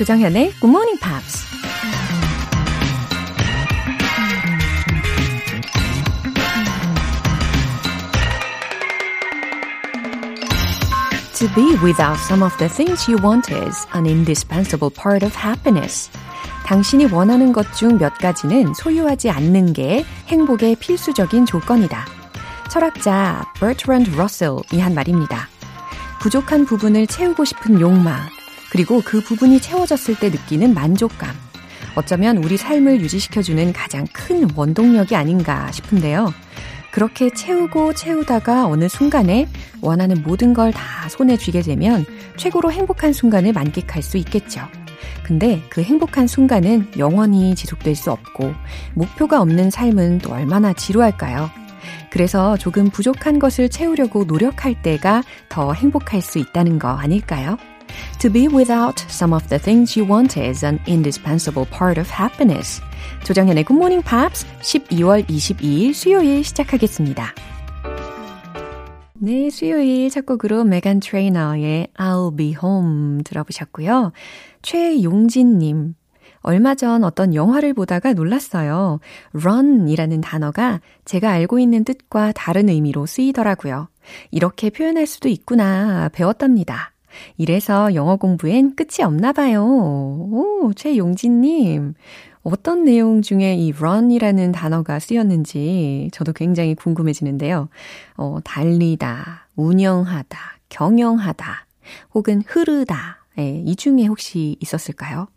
조정현의 Good Morning Pops. To be without some of the things you want is an indispensable part of happiness. 당신이 원하는 것 중 몇 가지는 소유하지 않는 게 행복의 필수적인 조건이다. 철학자 버트런드 러셀이 한 말입니다. 부족한 부분을 채우고 싶은 욕망, 그리고 그 부분이 채워졌을 때 느끼는 만족감. 어쩌면 우리 삶을 유지시켜주는 가장 큰 원동력이 아닌가 싶은데요. 그렇게 채우고 채우다가 어느 순간에 원하는 모든 걸 다 손에 쥐게 되면 최고로 행복한 순간을 만끽할 수 있겠죠. 근데 그 행복한 순간은 영원히 지속될 수 없고 목표가 없는 삶은 또 얼마나 지루할까요? 그래서 조금 부족한 것을 채우려고 노력할 때가 더 행복할 수 있다는 거 아닐까요? To be without some of the things you want is an indispensable part of happiness. 조정현의 Good Morning Pops 12월 22일 수요일 시작하겠습니다. 네, 수요일 첫 곡으로 메간 트레이너의 I'll Be Home 들어보셨고요. 최용진님, 얼마 전 어떤 영화를 보다가 놀랐어요. run이라는 단어가 제가 알고 있는 뜻과 다른 의미로 쓰이더라고요. 이렇게 표현할 수도 있구나 배웠답니다. 이래서 영어 공부엔 끝이 없나 봐요. 오, 최용진님. 어떤 내용 중에 이 run이라는 단어가 쓰였는지 저도 굉장히 궁금해지는데요. 어, 달리다, 운영하다, 경영하다, 혹은 흐르다. 예, 이 중에 혹시 있었을까요?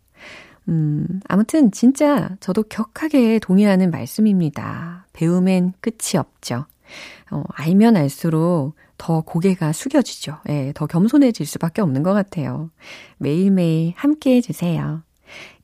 음, 아무튼 진짜 저도 격하게 동의하는 말씀입니다. 배움엔 끝이 없죠. 어, 알면 알수록 더 고개가 숙여지죠. 예, 더 겸손해질 수밖에 없는 것 같아요. 매일매일 함께 해주세요.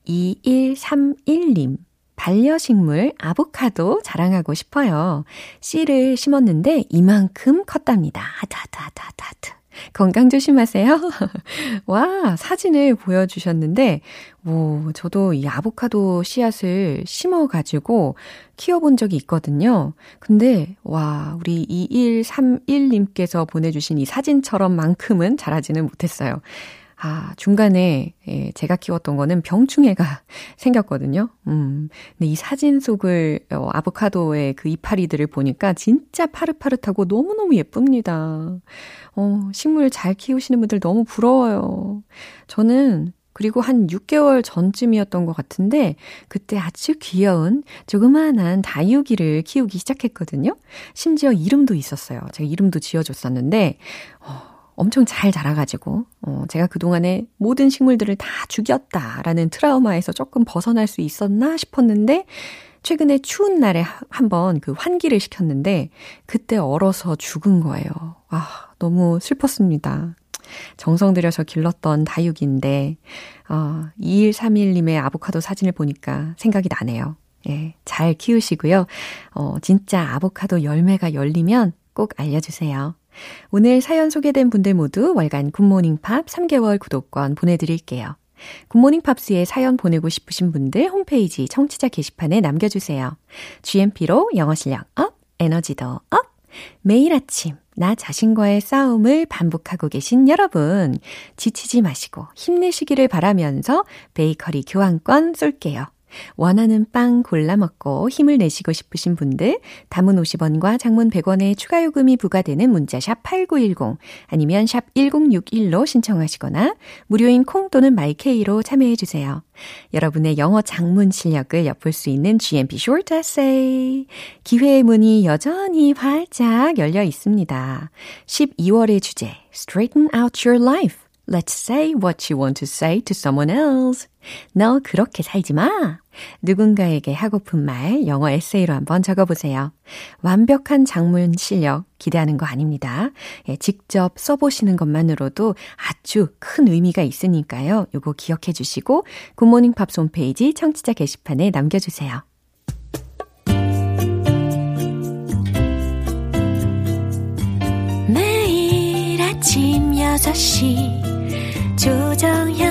2131님. 반려식물 아보카도 자랑하고 싶어요. 씨를 심었는데 이만큼 컸답니다. 하트, 하트, 하트, 하트, 하트. 건강 조심하세요. 와, 사진을 보여주셨는데, 오, 저도 이 아보카도 씨앗을 심어가지고 키워본 적이 있거든요. 근데, 와, 우리 2131님께서 보내주신 이 사진처럼 만큼은 자라지는 못했어요. 아, 중간에 예, 제가 키웠던 거는 병충해가 생겼거든요. 음. 근데 이 사진 속을 어, 아보카도의 그 이파리들을 보니까 진짜 파릇파릇하고 너무너무 예쁩니다. 어, 식물 잘 키우시는 분들 너무 부러워요. 저는 그리고 한 6개월 전쯤이었던 것 같은데, 그때 아주 귀여운 조그마한 다육이를 키우기 시작했거든요. 심지어 이름도 있었어요. 제가 이름도 지어줬었는데, 어, 엄청 잘 자라가지고, 어, 제가 그동안에 모든 식물들을 다 죽였다라는 트라우마에서 조금 벗어날 수 있었나 싶었는데, 최근에 추운 날에 한번 그 환기를 시켰는데, 그때 얼어서 죽은 거예요. 아, 너무 슬펐습니다. 정성 들여서 길렀던 다육인데, 어, 2131님의 아보카도 사진을 보니까 생각이 나네요. 예, 잘 키우시고요. 어, 진짜 아보카도 열매가 열리면 꼭 알려주세요. 오늘 사연 소개된 분들 모두 월간 굿모닝 팝 3개월 구독권 보내드릴게요. 굿모닝 팝스에 사연 보내고 싶으신 분들 홈페이지 청취자 게시판에 남겨주세요. GMP로 영어 실력 up, 에너지도 up! 매일 아침 나 자신과의 싸움을 반복하고 계신 여러분, 지치지 마시고 힘내시기를 바라면서 베이커리 교환권 쏠게요. 원하는 빵 골라 먹고 힘을 내시고 싶으신 분들 단문 50원과 장문 100원의 추가 요금이 부과되는 문자 샵 8910 아니면 샵 1061로 신청하시거나 무료인 콩 또는 마이케이로 참여해 주세요. 여러분의 영어 장문 실력을 엿볼 수 있는 GMP Short Essay. 기회의 문이 여전히 활짝 열려 있습니다. 12월의 주제 Straighten out your life. Let's say what you want to say to someone else. 너 그렇게 살지 마. 누군가에게 하고픈 말 영어 에세이로 한번 적어보세요. 완벽한 장문 실력 기대하는 거 아닙니다. 예, 직접 써보시는 것만으로도 아주 큰 의미가 있으니까요. 요거 기억해 주시고 굿모닝 팝스 홈페이지 청취자 게시판에 남겨주세요. 매일 아침 6시 조정현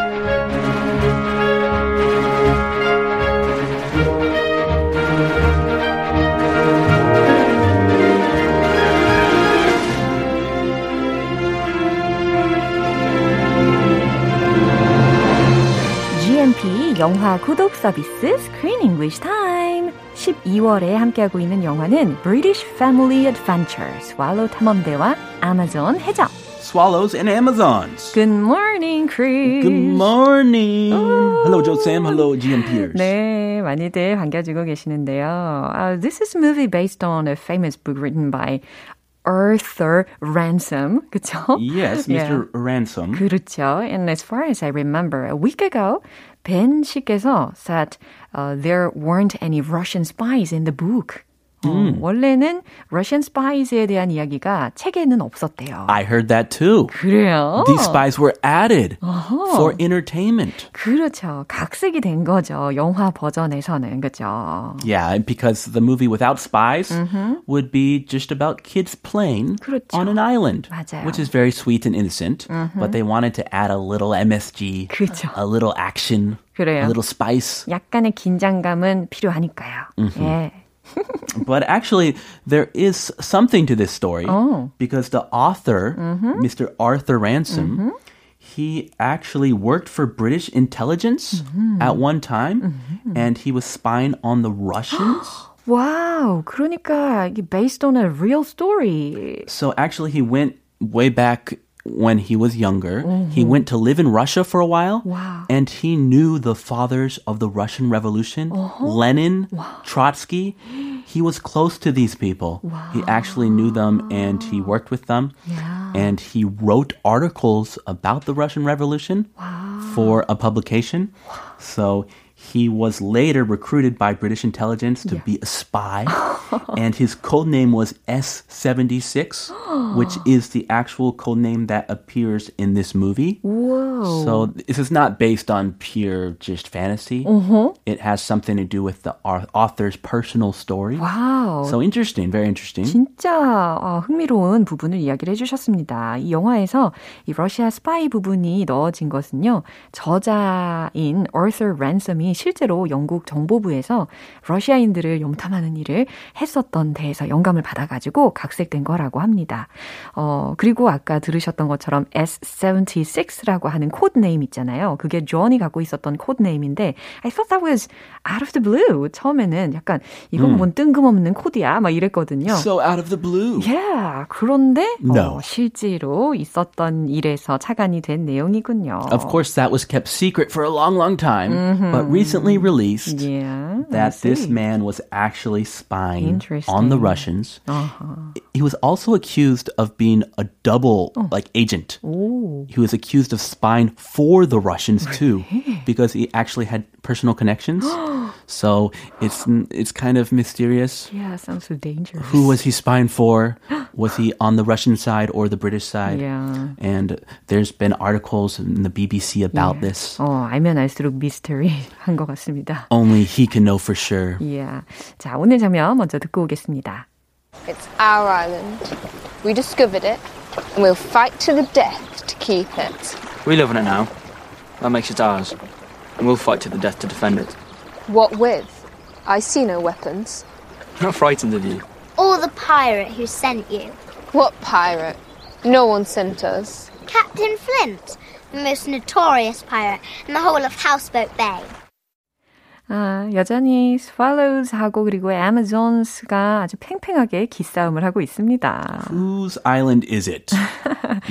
영화 구독 서비스 Screen English Time. 12월에 함께하고 있는 영화는 British Family Adventure, swallow 탐험대와 아마존 해적. Swallows and Amazons. Good morning, Chris. Good morning. Hello, Joe Sam. Hello, GM Peers. 네, 많이들 반겨주고 계시는데요. Uh, this is a movie based on a famous book written by Arthur Ransom, 그쵸? Yes, Mr. Yeah. Ransom. 그렇죠. And as far as I remember, a week ago, Ben 씨께서 said uh, there weren't any Russian spies in the book. 어, 원래는 Russian spies에 대한 이야기가 책에는 없었대요. I heard that too. 그래요? These spies were added for entertainment. 그렇죠. 각색이 된 거죠. 영화 버전에서는. 그죠? Yeah, because the movie without spies would be just about kids playing 그렇죠. on an island, 맞아요. which is very sweet and innocent. But they wanted to add a little MSG, 그렇죠. a little action, 그래요. a little spice. 약간의 긴장감은 필요하니까요. 예. But actually, there is something to this story Oh. because the author, Mm-hmm. Mr. Arthur Ransom, he actually worked for British intelligence Mm-hmm. at one time, and he was spying on the Russians. 와우. 그러니까 이게 based on a real story. so actually, he went way back when he was younger. He went to live in Russia for a while, Mm-hmm. Wow. and he knew the fathers of the Russian Revolution, Uh-huh. Lenin, Trotsky. He was close to these people. He actually knew them, and he worked with them. Yeah. And he wrote articles about the Russian Revolution for a publication. So he was later recruited by British intelligence to Yeah. be a spy. and his code name was S76, which is the actual code name that appears in this movie. Whoa. So this is not based on pure just fantasy. Uh-huh. It has something to do with the au- author's personal story. 와우. So interesting, very interesting. 진짜 아, 흥미로운 부분을 이야기를 해주셨습니다. 이 영화에서 이 러시아 스파이 부분이 넣어진 것은요. 저자인 Arthur Ransom이 실제로 영국 정보부에서 러시아인들을 염탐하는 일을 했었던 데에서 영감을 받아가지고 각색된 거라고 합니다. 어, 그리고 아까 들으셨던 것처럼 S76라고 하는 code name 있잖아요. 그게 존이 갖고 있었던 code name인데 I thought that was out of the blue. 처음에는 약간 이건 뭔 뜬금없는 코드야 막 이랬거든요. So out of the blue. Yeah. 그런데 No. 어, 실제로 있었던 일에서 착안이 된 내용이군요. Of course, that was kept secret for a long, long time, but recently released Mm-hmm. Yeah. That this man was actually spying on the Russians. Uh-huh. He was also accused of being a double, Oh. like, agent. 오. He was accused of spying for the Russians too, because he actually had personal connections. so it's it's kind of mysterious. Yeah, sounds so dangerous. Who was he spying for? Was he on the Russian side or the British side? Yeah. And there's been articles in the BBC about this. 어, 알면 알수록 미스터리한 것 같습니다. Only he can know for sure. Yeah. 자, 오늘 장면 먼저 듣고 오겠습니다. It's our island. We discovered it, and we'll fight to the death to keep it. We live on it now. That makes it ours. And we'll fight to the death to defend it. What with? I see no weapons. I'm not frightened of you. Or the pirate who sent you. What pirate? No one sent us. Captain Flint, the most notorious pirate in the whole of Houseboat Bay. 아, 여전히 Swallows하고 그리고 Amazons가 아주 팽팽하게 기싸움을 하고 있습니다. Whose island is it?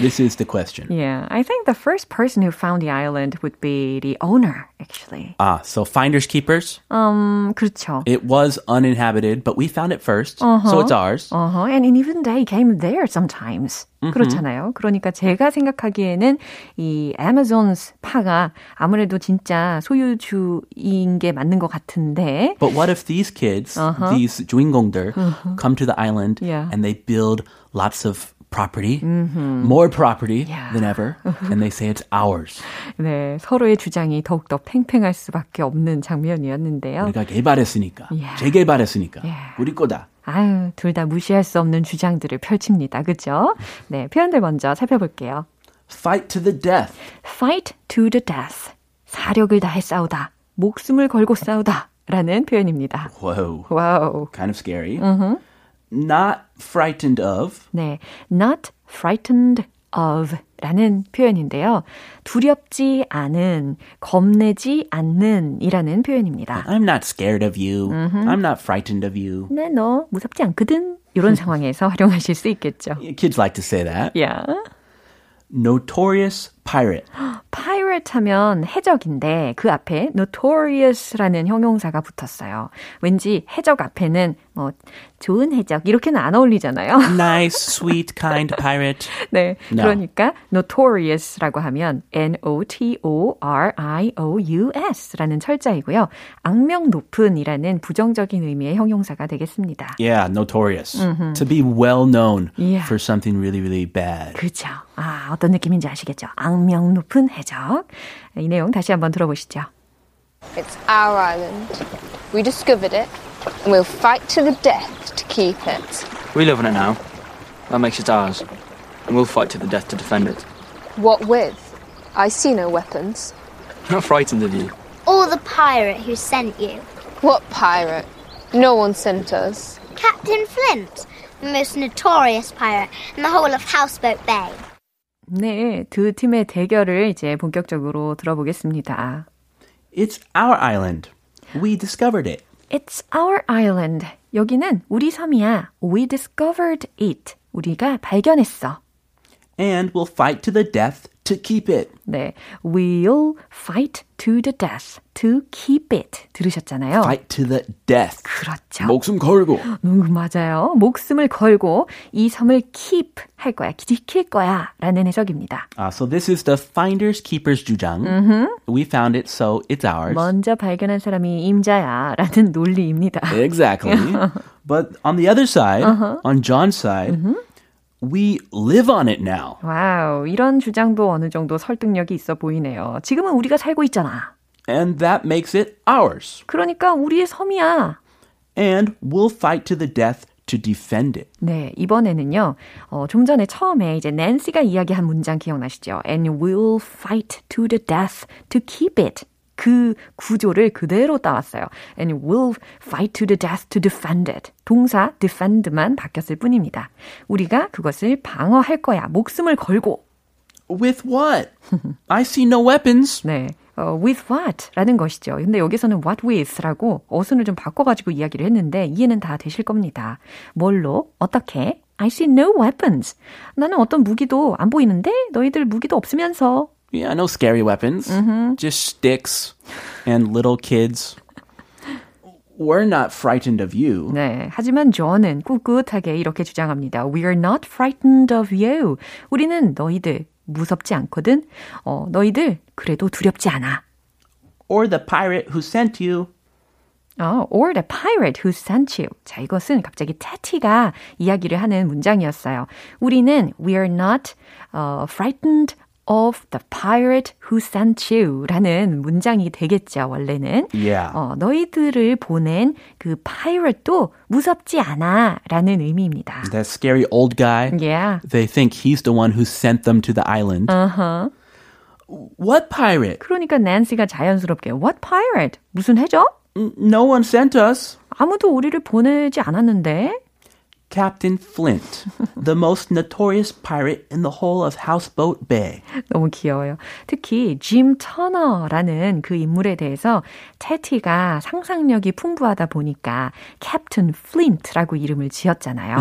this is the question. Yeah, I think the first person who found the island would be the owner, actually. Ah, so finders keepers. 음, 그렇죠. It was uninhabited, but we found it 1st so it's ours. Uh-huh. And even they came there sometimes. 그렇잖아요. 그러니까 제가 생각하기에는 이 Amazon's 파가 아무래도 진짜 소유주인 게 맞는 것 같은데. But what if these kids, these 주인공들, come to the island Yeah. and they build lots of property, more property Yeah. than ever, and they say it's ours. 네, 서로의 주장이 더욱더 팽팽할 수밖에 없는 장면이었는데요. 우리가 개발했으니까, Yeah. 재개발했으니까, Yeah. 우리 거다. 아유, 둘 다 무시할 수 없는 주장들을 펼칩니다. 그죠? 네, 표현들 먼저 살펴볼게요. Fight to the death. fight to the death. 사력을 다해 싸우다. 목숨을 걸고 싸우다. 라는 표현입니다. Whoa, wow. kind of scary. Not frightened of. 네, not frightened of 라는 표현인데요. 두렵지 않은, 겁내지 않는 이라는 표현입니다. I'm not scared of you. I'm not frightened of you. 네, 너 무섭지 않거든? 이런 상황에서 활용하실 수 있겠죠. Kids like to say that. Yeah. Notorious pirate. 하면 해적인데 그 앞에 notoriously,라는 형용사가 붙었어요. 왠지 해적 앞에는 뭐 좋은 해적 이렇게는 안 어울리잖아요. Nice, sweet, kind pirate. 네. No. 그러니까 notorious라고 하면 N O T O R I O U S라는 철자이고요. 악명 높은이라는 부정적인 의미의 형용사가 되겠습니다. Yeah, notorious. To be well known Yeah. for something really, really bad. 그렇죠. 아, 어떤 느낌인지 아시겠죠? 악명 높은 해적. 이 내용 다시 한번 들어보시죠. It's our island. We discovered it, and we'll fight to the death to keep it. We live on it now. That makes it ours. And we'll fight to the death to defend it. What with? I see no weapons. Not frightened of you. Or the pirate who sent you. What pirate? No one sent us. Captain Flint, the most notorious pirate in the whole of Houseboat Bay. 네, 두 팀의 대결을 이제 본격적으로 들어보겠습니다. It's our island. We discovered it. It's our island. 여기는 우리 섬이야. We discovered it. 우리가 발견했어. And we'll fight to the death to keep it. 네, we'll fight to the death to keep it. 들으셨잖아요. Fight to the death. 그렇죠. 목숨 걸고. 음, 맞아요. 목숨을 걸고 이 섬을 keep 할 거야, 지킬 거야 라는 해석입니다. Uh, so this is the finders keepers 주장. We found it, so it's ours. 먼저 발견한 사람이 임자야 라는 논리입니다. Exactly. but on the other side, on John's side, We live on it now. 와우, 이런 주장도 어느 정도 설득력이 있어 보이네요. 지금은 우리가 살고 있잖아. And that makes it ours. 그러니까 우리의 섬이야. And we'll fight to the death to defend it. 네, 이번에는요, 어, 좀 전에 처음에 이제 낸시가 이야기한 문장 기억나시죠? And we'll fight to the death to keep it. 그 구조를 그대로 따왔어요. And we'll fight to the death to defend it. 동사 defend만 바뀌었을 뿐입니다. 우리가 그것을 방어할 거야. 목숨을 걸고. With what? I see no weapons. 네. 어, with what? 라는 것이죠. 근데 여기서는 what with?라고 어순을 좀 바꿔가지고 이야기를 했는데 이해는 다 되실 겁니다. 뭘로? 어떻게? I see no weapons. 나는 어떤 무기도 안 보이는데 너희들 무기도 없으면서 Yeah, no scary weapons. Just sticks and little kids. We're not frightened of you. 네. 하지만 존은 꿋꿋하게 이렇게 주장합니다. We are not frightened of you. 우리는 너희들 무섭지 않거든. 어, 너희들 그래도 두렵지 않아. Or the pirate who sent you. 어, or the pirate who sent you. 자, 이것은 갑자기 테티가 이야기를 하는 문장이었어요. 우리는 we are not uh, frightened of the pirate who sent you 라는 문장이 되겠죠, 원래는. Yeah. 어, 너희들을 보낸 그 pirate도 무섭지 않아 라는 의미입니다. That scary old guy. Yeah. They think he's the one who sent them to the island. Uh-huh. What pirate? 그러니까 낸시가 자연스럽게 what pirate? 무슨 해적? No one sent us. 아무도 우리를 보내지 않았는데. Captain Flint, the most notorious pirate in the whole of Houseboat Bay. 너무 귀여워요. 특히 짐 터너라는 그 인물에 대해서 테티가 상상력이 풍부하다 보니까 Captain Flint라고 이름을 지었잖아요.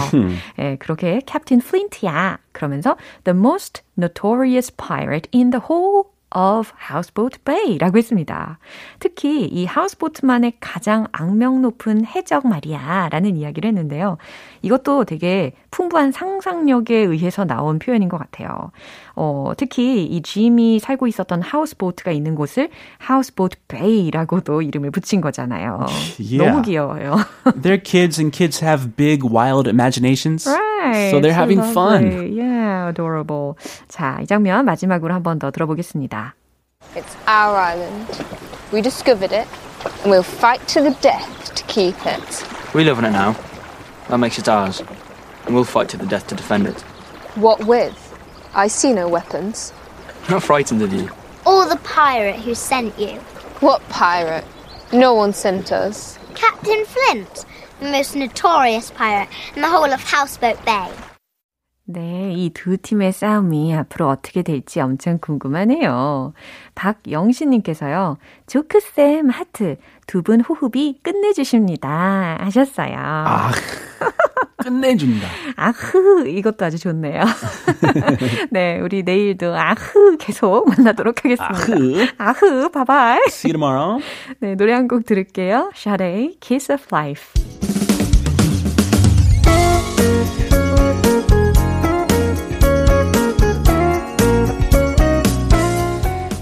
예, 그렇게 Captain Flint야. 그러면서 the most notorious pirate in the whole of Houseboat Bay라고 했습니다. 특히 이 하우스보트만의 가장 악명 높은 해적 말이야 라는 이야기를 했는데요. 이것도 되게 풍부한 상상력에 의해서 나온 표현인 것 같아요. 어, 특히 이 짐이 살고 있었던 하우스보트가 있는 곳을 하우스보트 베이라고도 이름을 붙인 거잖아요. Yeah. 너무 귀여워요. They're kids, and kids have big, wild imaginations. Right. So they're so having fun. lovely. Yeah. adorable. 자, 이 장면 마지막으로 한 번 더 들어보겠습니다. It's our island. We discovered it, and we'll fight to the death to keep it. We live on it now. That makes it ours. And we'll fight to the death to defend it. What with? I see no weapons. Not frightened of you. Or the pirate who sent you. What pirate? No one sent us. Captain Flint, the most notorious pirate in the whole of Houseboat Bay. 네, 이 두 팀의 싸움이 앞으로 어떻게 될지 엄청 궁금하네요. 박영신님께서요, 조크쌤 하트, 두 분 호흡이 끝내주십니다. 하셨어요. 아, 끝내준다. 아흐, 이것도 아주 좋네요. 네, 우리 내일도 아흐 계속 만나도록 하겠습니다. 아흐. 아흐, bye bye. See you tomorrow. 네, 노래 한 곡 들을게요. Sade, Kiss of Life.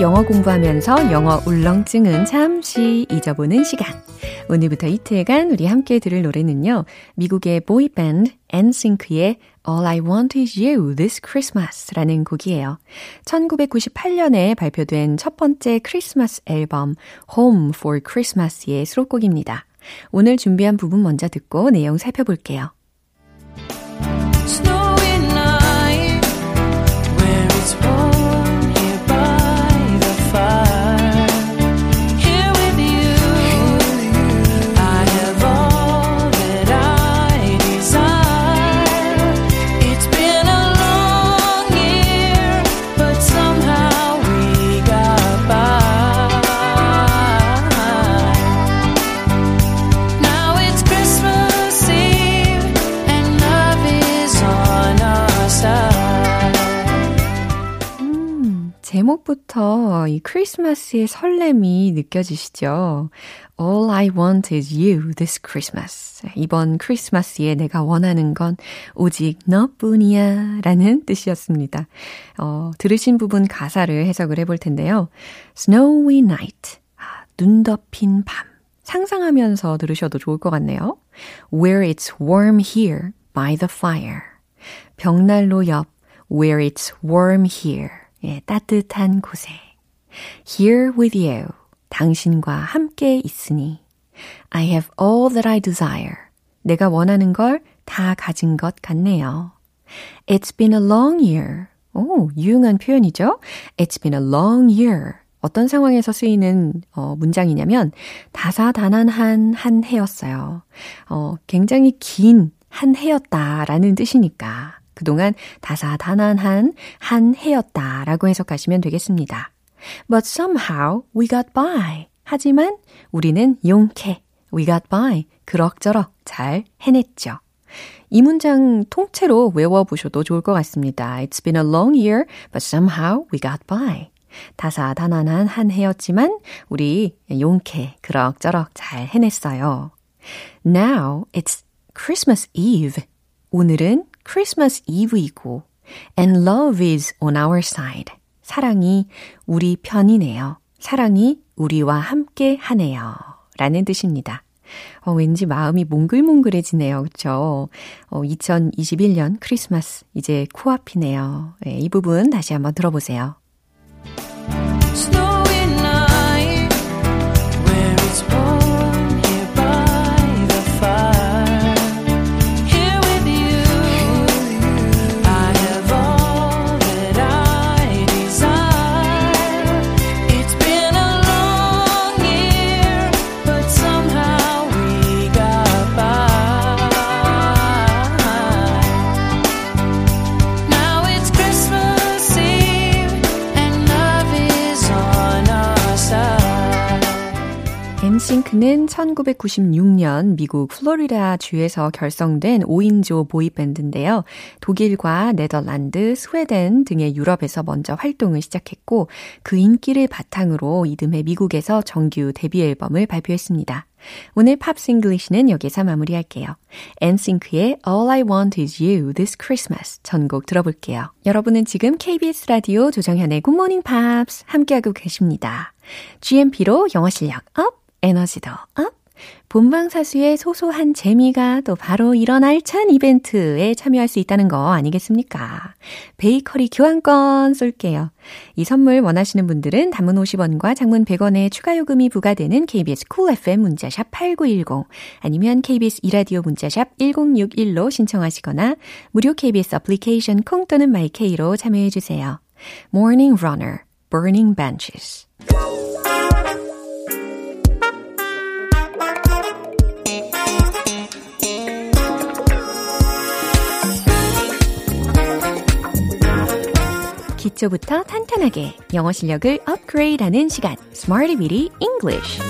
영어 공부하면서 영어 울렁증은 잠시 잊어보는 시간. 오늘부터 이틀간 우리 함께 들을 노래는요. 미국의 보이밴드 엔싱크의 All I Want Is You This Christmas 라는 곡이에요. 1998년에 발표된 첫 번째 크리스마스 앨범 Home for Christmas의 수록곡입니다. 오늘 준비한 부분 먼저 듣고 내용 살펴볼게요. 제목부터 이 크리스마스의 설렘이 느껴지시죠? All I want is you this Christmas. 이번 크리스마스에 내가 원하는 건 오직 너뿐이야 라는 뜻이었습니다. 어, 들으신 부분 가사를 해석을 해볼 텐데요. Snowy night. 아, 눈 덮인 밤. 상상하면서 들으셔도 좋을 것 같네요. Where it's warm here by the fire. 벽난로 옆 Where it's warm here. 예, 따뜻한 곳에. Here with you. 당신과 함께 있으니. I have all that I desire. 내가 원하는 걸 다 가진 것 같네요. It's been a long year. 오, 유용한 표현이죠? It's been a long year. 어떤 상황에서 쓰이는 어, 문장이냐면 다사다난한 한 해였어요. 어, 굉장히 긴 한 해였다라는 뜻이니까 그동안 다사다난한 한 해였다라고 해석하시면 되겠습니다. But somehow we got by. 하지만 우리는 용케. We got by. 그럭저럭 잘 해냈죠. 이 문장 통째로 외워보셔도 좋을 것 같습니다. It's been a long year, but somehow we got by. 다사다난한 한 해였지만 우리 용케 그럭저럭 잘 해냈어요. Now it's Christmas Eve. 오늘은 크리스마스 이브이고 and love is on our side. 사랑이 우리 편이네요. 사랑이 우리와 함께 하네요. 라는 뜻입니다. 어, 왠지 마음이 몽글몽글해지네요. 그쵸? 어, 2021년 크리스마스 이제 코앞이네요. 네, 이 부분 다시 한번 들어보세요. 1996년 미국 플로리다 주에서 결성된 5인조 보이밴드인데요. 독일과 네덜란드, 스웨덴 등의 유럽에서 먼저 활동을 시작했고 그 인기를 바탕으로 이듬해 미국에서 정규 데뷔 앨범을 발표했습니다. 오늘 Pops English는 여기서 마무리할게요. NSYNC의 All I Want Is You This Christmas 전곡 들어볼게요. 여러분은 지금 KBS 라디오 조정현의 Good Morning Pops 함께하고 계십니다. GMP로 영어 실력 up, 에너지도 up, 본방사수의 소소한 재미가 또 바로 이런 알찬 이벤트에 참여할 수 있다는 거 아니겠습니까? 베이커리 교환권 쏠게요. 이 선물 원하시는 분들은 단문 50원과 장문 100원의 추가 요금이 부과되는 KBS Cool FM 문자샵 8910 아니면 KBS 2라디오 문자샵 1061로 신청하시거나 무료 KBS 애플리케이션 콩 또는 my K로 참여해 주세요. Morning Runner, Burning Benches 기초부터 탄탄하게 영어 실력을 업그레이드하는 시간 Smarty Weedy English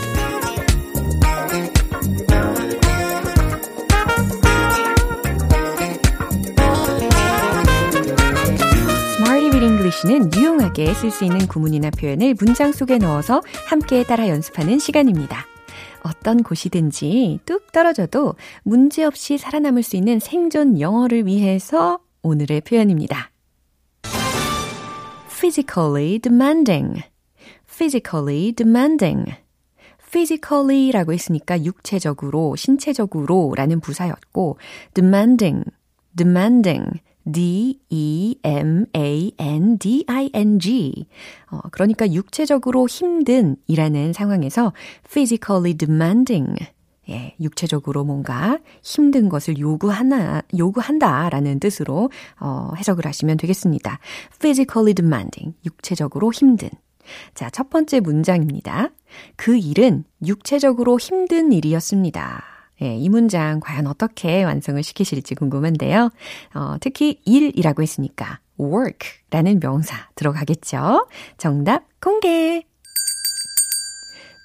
English는 유용하게 쓸 수 있는 구문이나 표현을 문장 속에 넣어서 함께 따라 연습하는 시간입니다. 어떤 곳이든지 뚝 떨어져도 문제없이 살아남을 수 있는 생존 영어를 위해서 오늘의 표현입니다. Physically demanding. physically demanding. physically라고 했으니까 육체적으로, 신체적으로 라는 부사였고, demanding, demanding, D-E-M-A-N-D-I-N-G. 어, 그러니까 육체적으로 힘든 이라는 상황에서 physically demanding. 예, 육체적으로 뭔가 힘든 것을 요구하나, 요구한다 라는 뜻으로, 어, 해석을 하시면 되겠습니다. physically demanding. 육체적으로 힘든. 자, 첫 번째 문장입니다. 그 일은 육체적으로 힘든 일이었습니다. 예, 이 문장 과연 어떻게 완성을 시키실지 궁금한데요. 어, 특히 일이라고 했으니까 work라는 명사 들어가겠죠. 정답 공개!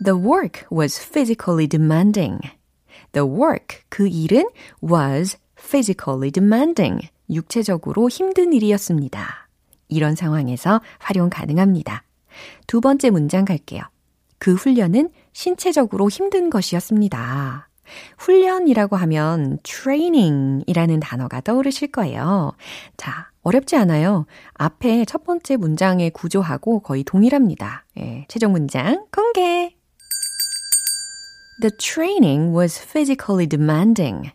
The work was physically demanding. The work, 그 일은 was physically demanding. 육체적으로 힘든 일이었습니다. 이런 상황에서 활용 가능합니다. 두 번째 문장 갈게요. 그 훈련은 신체적으로 힘든 것이었습니다. 훈련이라고 하면 training이라는 단어가 떠오르실 거예요. 자, 어렵지 않아요. 앞에 첫 번째 문장의 구조하고 거의 동일합니다. 예, 최종 문장 공개! The training was physically demanding.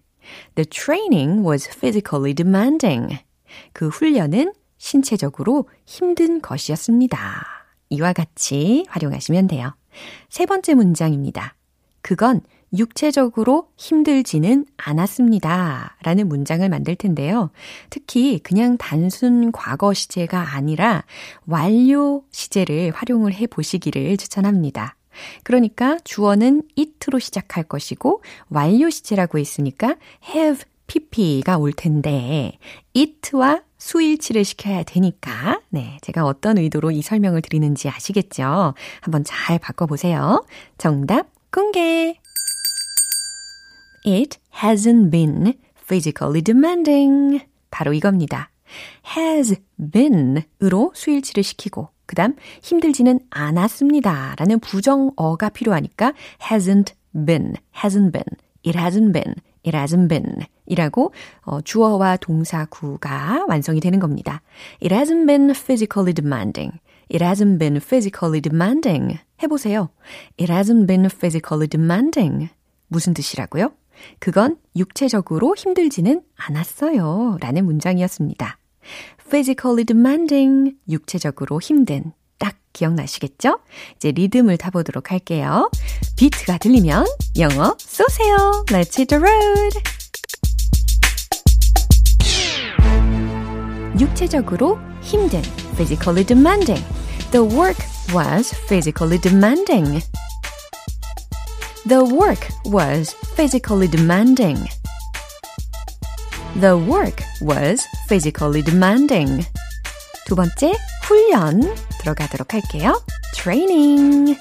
The training was physically demanding. 그 훈련은 신체적으로 힘든 것이었습니다. 이와 같이 활용하시면 돼요. 세 번째 문장입니다. 그건 육체적으로 힘들지는 않았습니다. 라는 문장을 만들 텐데요. 특히 그냥 단순 과거 시제가 아니라 완료 시제를 활용을 해 보시기를 추천합니다. 그러니까 주어는 it로 시작할 것이고 완료 시제라고 했으니까 have pp가 올 텐데 it와 수일치를 시켜야 되니까 네, 제가 어떤 의도로 이 설명을 드리는지 아시겠죠? 한번 잘 바꿔 보세요. 정답 공개. It hasn't been physically demanding. 바로 이겁니다. has been으로 수일치를 시키고 그 다음 힘들지는 않았습니다. 라는 부정어가 필요하니까 hasn't been, hasn't been, it hasn't been, it hasn't been 이라고 어, 주어와 동사구가 완성이 되는 겁니다. It hasn't been physically demanding. It hasn't been physically demanding. 해보세요. It hasn't been physically demanding. 무슨 뜻이라고요? 그건 육체적으로 힘들지는 않았어요. 라는 문장이었습니다. physically demanding, 육체적으로 힘든. 딱 기억나시겠죠? 이제 리듬을 타보도록 할게요. 비트가 들리면 영어 쏘세요. Let's hit the road. 육체적으로 힘든, physically demanding. The work was physically demanding. The work was physically demanding. The work was physically demanding. 두 번째, 훈련 들어가도록 할게요. Training.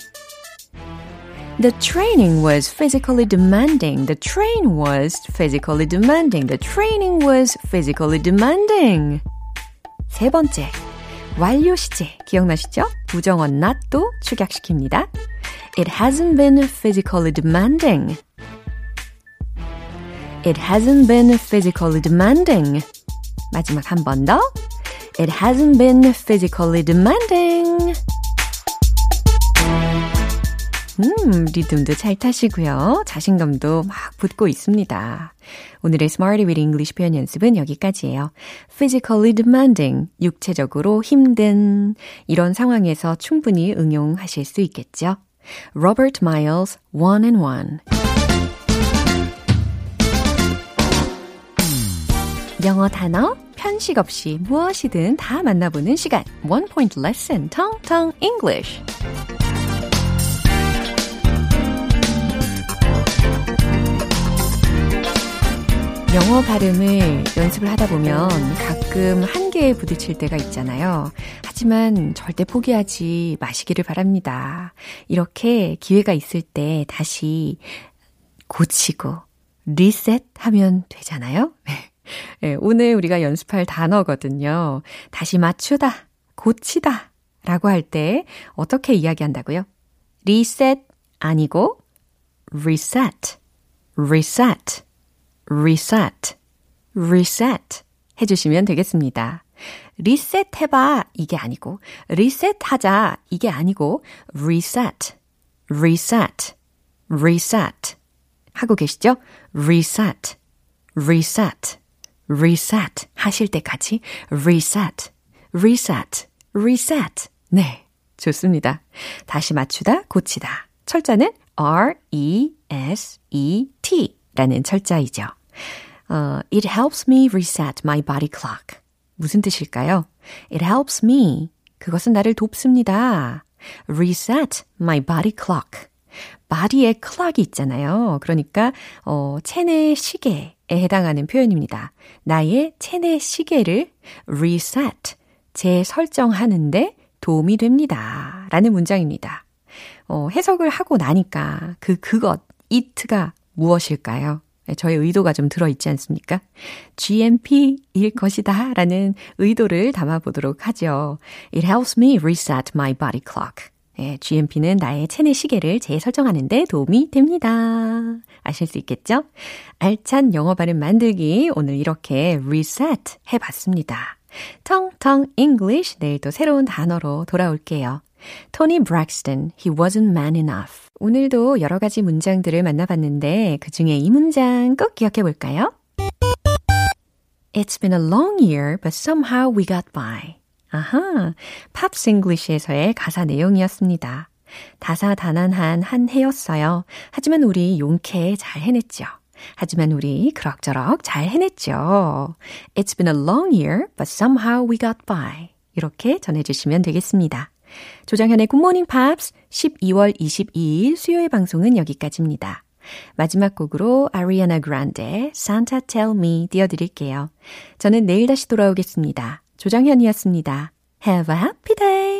The training was physically demanding. The train was physically demanding. The training was physically demanding. 세 번째, 완료 시제 기억나시죠? 부정어 not도 축약시킵니다. It hasn't been physically demanding. It hasn't been physically demanding. 마지막 한 번 더. It hasn't been physically demanding. 음, 리듬도 잘 타시고요. 자신감도 막 붙고 있습니다. 오늘의 Smarty with English 표현 연습은 여기까지예요. Physically demanding, 육체적으로 힘든 이런 상황에서 충분히 응용하실 수 있겠죠. Robert Miles, One and One. 영어 단어 편식 없이 무엇이든 다 만나보는 시간. One Point Lesson, Tong Tong English. 영어 발음을 연습을 하다 보면 가끔 한계에 부딪힐 때가 있잖아요. 하지만 절대 포기하지 마시기를 바랍니다. 이렇게 기회가 있을 때 다시 고치고 리셋하면 되잖아요. 네, 오늘 우리가 연습할 단어거든요. 다시 맞추다, 고치다 라고 할 때 어떻게 이야기한다고요? 리셋 아니고 reset, reset. reset, reset 해주시면 되겠습니다. 리셋 해봐 이게 아니고 리셋 하자 이게 아니고 reset, reset, reset 하고 계시죠? reset, reset, reset 하실 때까지 reset, reset, reset 네, 좋습니다. 다시 맞추다, 고치다. 철자는 R-E-S-E-T 라는 철자이죠. 어, it helps me reset my body clock. 무슨 뜻일까요? It helps me. 그것은 나를 돕습니다. reset my body clock. Body에 clock이 있잖아요. 그러니까 어, 체내 시계에 해당하는 표현입니다. 나의 체내 시계를 reset, 재설정하는데 도움이 됩니다. 라는 문장입니다. 어, 해석을 하고 나니까 그 그것, it가 무엇일까요? 저의 의도가 좀 들어있지 않습니까? GMP일 것이다 라는 의도를 담아보도록 하죠. It helps me reset my body clock. 예, GMP는 나의 체내 시계를 재설정하는데 도움이 됩니다. 아실 수 있겠죠? 알찬 영어 발음 만들기 오늘 이렇게 reset 해봤습니다. 텅텅 English 내일 또 새로운 단어로 돌아올게요. 토니 브렉스턴, he wasn't man enough. 오늘도 여러 가지 문장들을 만나봤는데 그 중에 이 문장 꼭 기억해 볼까요? It's been a long year, but somehow we got by. 아하, Pops English에서의 가사 내용이었습니다. 다사다난한 한 해였어요. 하지만 우리 용케 잘 해냈죠. 하지만 우리 그럭저럭 잘 해냈죠. It's been a long year, but somehow we got by. 이렇게 전해주시면 되겠습니다. 조정현의 굿모닝 팝스 12월 22일 수요일 방송은 여기까지입니다. 마지막 곡으로 아리아나 그란데 Santa Tell Me 띄워드릴게요. 저는 내일 다시 돌아오겠습니다. 조정현이었습니다. Have a happy day!